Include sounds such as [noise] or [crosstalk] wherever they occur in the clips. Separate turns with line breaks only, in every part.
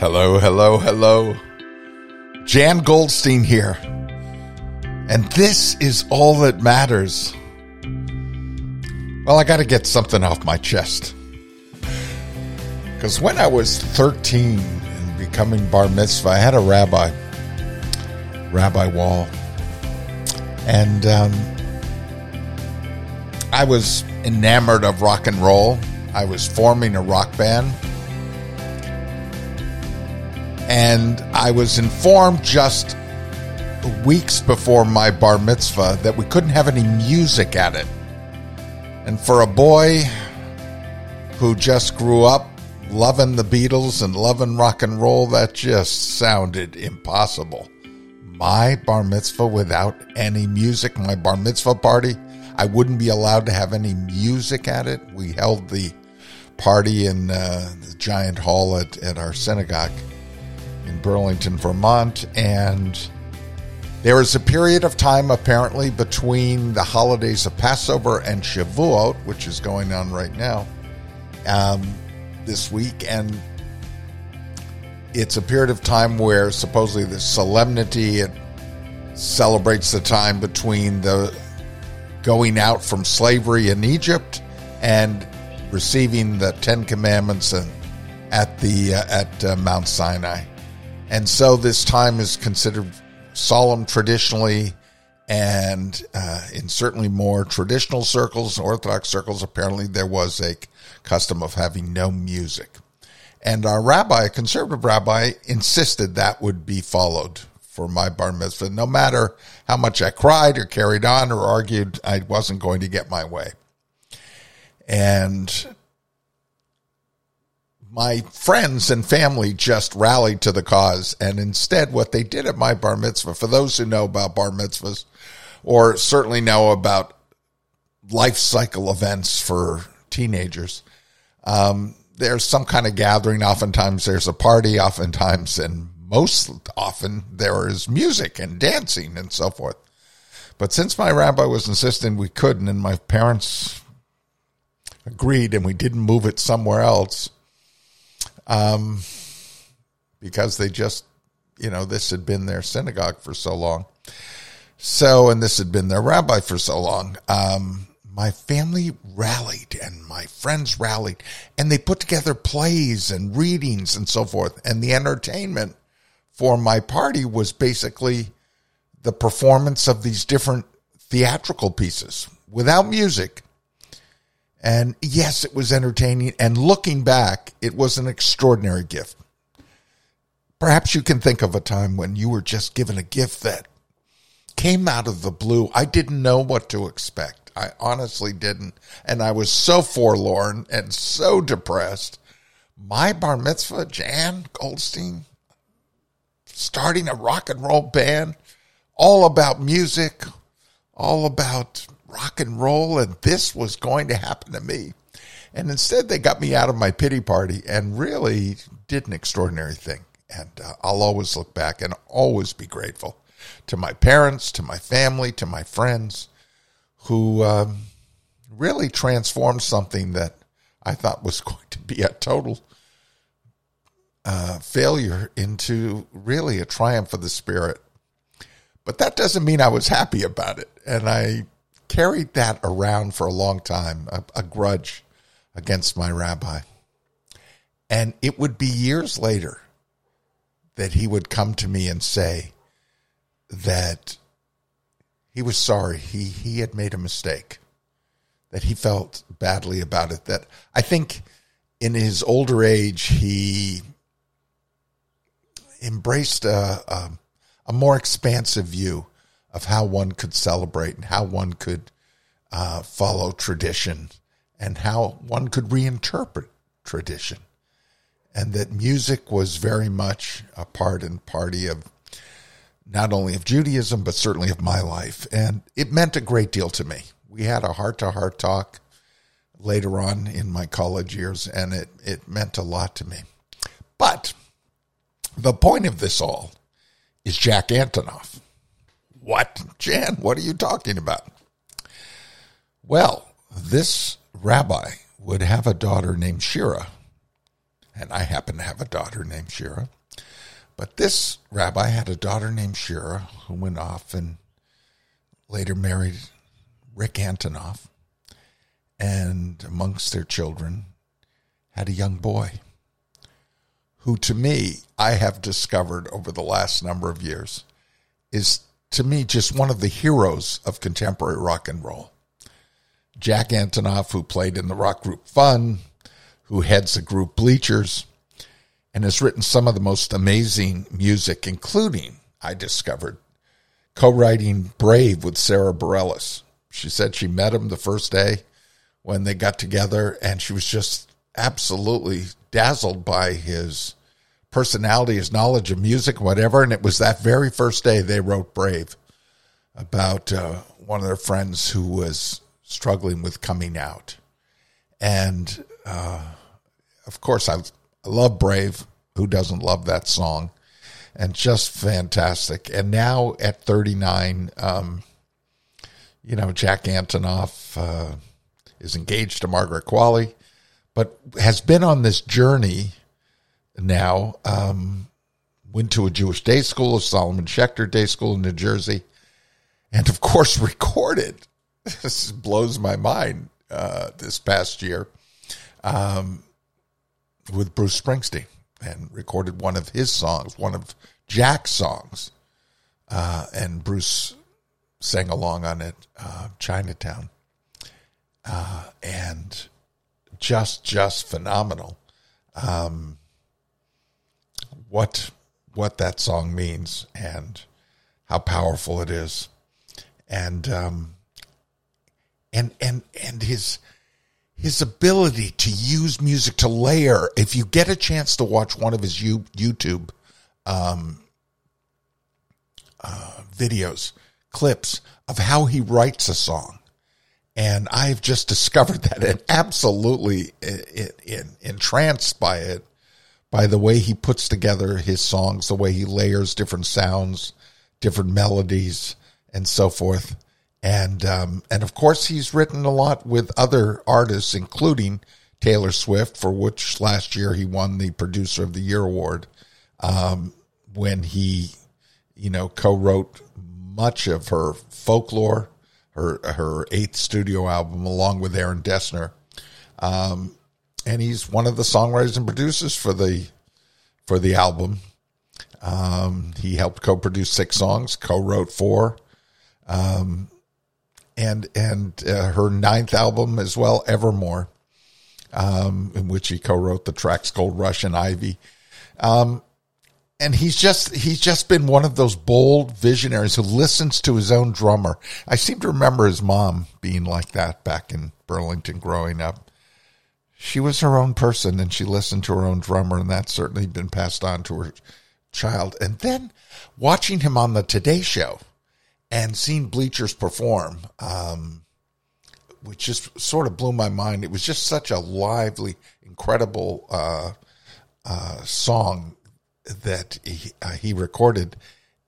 Hello, hello, hello. Jan Goldstein here. And this is all that matters. Well, I got to get something off my chest. Because when I was 13 and becoming bar mitzvah, I had a rabbi, Rabbi Wall. And um, I was enamored of rock and roll. I was forming a rock band and I was informed just weeks before my bar mitzvah that we couldn't have any music at it. And for a boy who just grew up loving the Beatles and loving rock and roll, that just sounded impossible. My bar mitzvah without any music, my bar mitzvah party, I wouldn't be allowed to have any music at it. We held the party in uh, the giant hall at, at our synagogue in Burlington, Vermont. And there is a period of time, apparently, between the holidays of Passover and Shavuot, which is going on right now, um, this week. And it's a period of time where supposedly the solemnity it celebrates the time between the going out from slavery in Egypt and receiving the Ten Commandments and at the uh, at uh, Mount Sinai. And so this time is considered solemn traditionally, and uh, in certainly more traditional circles, Orthodox circles, apparently there was a custom of having no music. And our rabbi, a conservative rabbi, insisted that would be followed for my bar mitzvah. No matter how much I cried or carried on or argued, I wasn't going to get my way. And my friends and family just rallied to the cause. And instead, what they did at my bar mitzvah, for those who know about bar mitzvahs, or certainly know about life cycle events for teenagers, um, there's some kind of gathering. Oftentimes, there's a party. Oftentimes, and most often, there is music and dancing and so forth. But since my rabbi was insisting we couldn't, and my parents agreed, and we didn't move it somewhere else, um, because they just, you know, this had been their synagogue for so long. So, and this had been their rabbi for so long. Um, my family rallied and my friends rallied and they put together plays and readings and so forth. And the entertainment for my party was basically the performance of these different theatrical pieces without music and yes, it was entertaining. And looking back, it was an extraordinary gift. Perhaps you can think of a time when you were just given a gift that came out of the blue. I didn't know what to expect. I honestly didn't. And I was so forlorn and so depressed. My bar mitzvah, Jan Goldstein, starting a rock and roll band, all about music, all about rock and roll and this was going to happen to me. And instead, they got me out of my pity party and really did an extraordinary thing. And uh, I'll always look back and always be grateful to my parents, to my family, to my friends who um, really transformed something that I thought was [laughs] going to be a total uh, failure into really a triumph of the spirit. But that doesn't mean I was happy about it. And I carried that around for a long time, a, a grudge against my rabbi. And it would be years later that he would come to me and say that he was sorry. He, he had made a mistake, that he felt badly about it. That I think in his older age, he embraced a, a, a more expansive view of how one could celebrate and how one could uh, follow tradition and how one could reinterpret tradition. And that music was very much a part and party of not only of Judaism, but certainly of my life. And it meant a great deal to me. We had a heart to heart talk later on in my college years, and it, it meant a lot to me. But the point of this all is Jack Antonoff. What, Jan? What are you talking about? Well, this rabbi would have a daughter named Shira, and I happen to have a daughter named Shira. But this rabbi had a daughter named Shira who went off and later married Rick Antonoff, and amongst their children had a young boy who, to me, I have discovered over the last number of years is to me just one of the heroes of contemporary rock and roll. Jack Antonoff, who played in the rock group Fun, who heads the group Bleachers, and has written some of the most amazing music, including, I discovered, co writing Brave with Sara Bareilles. She said she met him the first day when they got together, and she was just absolutely dazzled by his personality, his knowledge of music, whatever. And it was that very first day they wrote Brave about uh, one of their friends who was struggling with coming out. And uh, of course, I, love Brave. Who doesn't love that song? And just fantastic. And now at 39, um, you know, Jack Antonoff uh, is engaged to Margaret Qualley, but has been on this journey now. Um, went to a Jewish day school, a Solomon Schechter day school in New Jersey, and of course [laughs] recorded. This blows my mind. Uh, this past year, um, with Bruce Springsteen, and recorded one of his songs, one of Jack's songs, uh, and Bruce sang along on it, uh, Chinatown, uh, and just just phenomenal. Um, what what that song means and how powerful it is, and um, and and and his his ability to use music to layer. If you get a chance to watch one of his YouTube um, uh, videos, clips of how he writes a song. And I've just discovered [laughs] that and absolutely in, in, entranced by it, by the way he puts together his songs, the way he layers different sounds, different melodies, and so forth. And um, and of course, he's written a lot with other artists, including Taylor Swift, for which last year he won the Producer of the Year award um, when he, you know, co-wrote much of her folklore, her her eighth studio album, along with Aaron Dessner. Um, and he's one of the songwriters and producers for the for the album. Um, he helped co-produce six songs, co-wrote four, um, and and uh, her ninth album as well, Evermore, um, in which he co-wrote the tracks Gold Rush and Ivy. Um, and he's just he's just been one of those bold visionaries who listens to his own drummer. I seem to remember his mom being like that back in Burlington growing up. She was her own person and she listened to her own drummer, and that's certainly been passed on to her child. And then watching him on the Today Show and seeing Bleachers perform, um, which just sort of blew my mind. It was just such a lively, incredible uh, uh, song that he, uh, he recorded,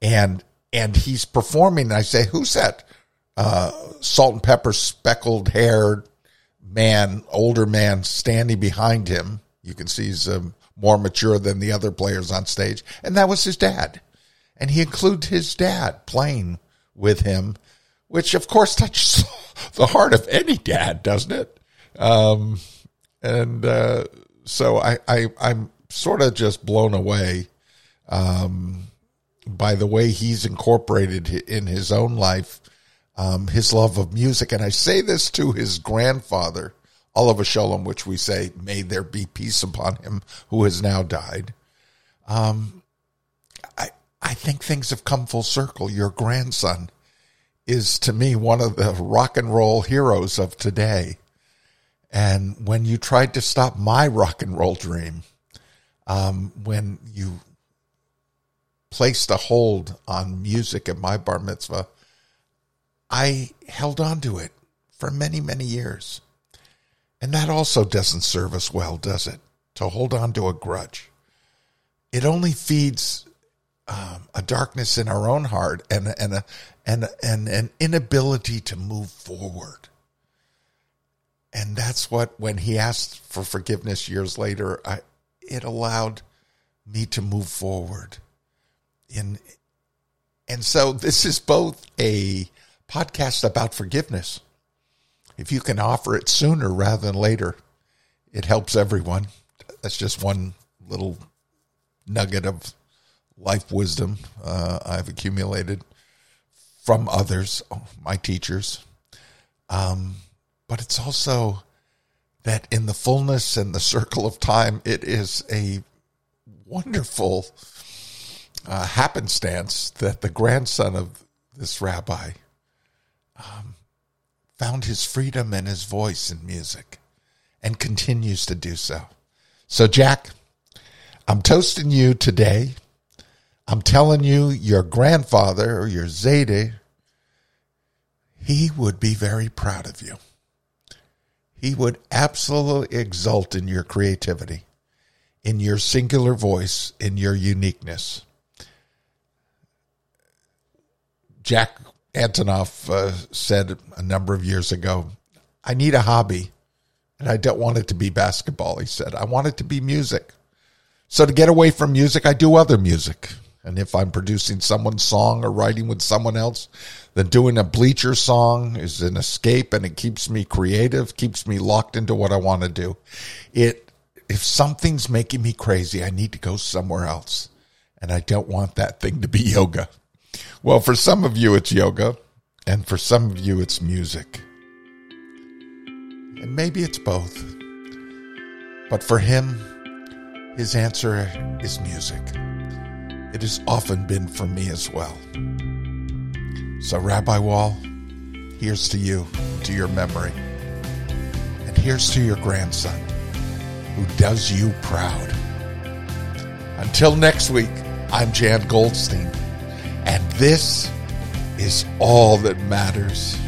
and and he's performing. And I say, "Who's that?" Uh, salt and pepper speckled haired man, older man, standing behind him. You can see he's um, more mature than the other players on stage, and that was his dad. And he included his dad playing with him, which of course [laughs] touches the heart of any dad, doesn't it? Um, and uh, so I, I I'm sort of just blown away um, by the way he's incorporated in his own life um, his love of music. And I say this to his grandfather, alav hashalom, which we say, may there be peace upon him, who has now died. Um, I, I think things have come full circle. Your grandson is to me one of the rock and roll heroes of today. And when you tried to stop my rock and roll dream, um, when you placed a hold on music at my bar mitzvah, I held on to it for many, many years. And that also doesn't serve us well, does it? To hold on to a grudge. It only feeds um, a darkness in our own heart and, and, a, and, and an inability to move forward. And that's what, when he asked for forgiveness years later, I, it allowed me to move forward in and so this is both a podcast about forgiveness. If you can offer it sooner rather than later, it helps everyone. That's just one little nugget of life wisdom uh, I've accumulated from others, my teachers. Um, but it's also that in the fullness and the circle of time, it is a wonderful uh, happenstance that the grandson of this rabbi um, found his freedom and his voice in music and continues to do so. So, Jack, I'm toasting you today. I'm telling you, your grandfather or your Zaide, he would be very proud of you. He would absolutely exult in your creativity, in your singular voice, in your uniqueness. Jack Antonoff uh, said a number of years ago, I need a hobby and I don't want it to be basketball. He said, I want it to be music. So to get away from music, I do other music. And if I'm producing someone's song or writing with someone else, then doing a bleacher song is an escape and it keeps me creative, keeps me locked into what I want to do. It, if something's making me crazy, I need to go somewhere else. And I don't want that thing to be yoga. Well, for some of you, it's yoga, and for some of you, it's music. And maybe it's both. But for him, his answer is music. It has often been for me as well. So, Rabbi Wall, here's to you, to your memory. And here's to your grandson, who does you proud. Until next week, I'm Jan Goldstein. And this is all that matters.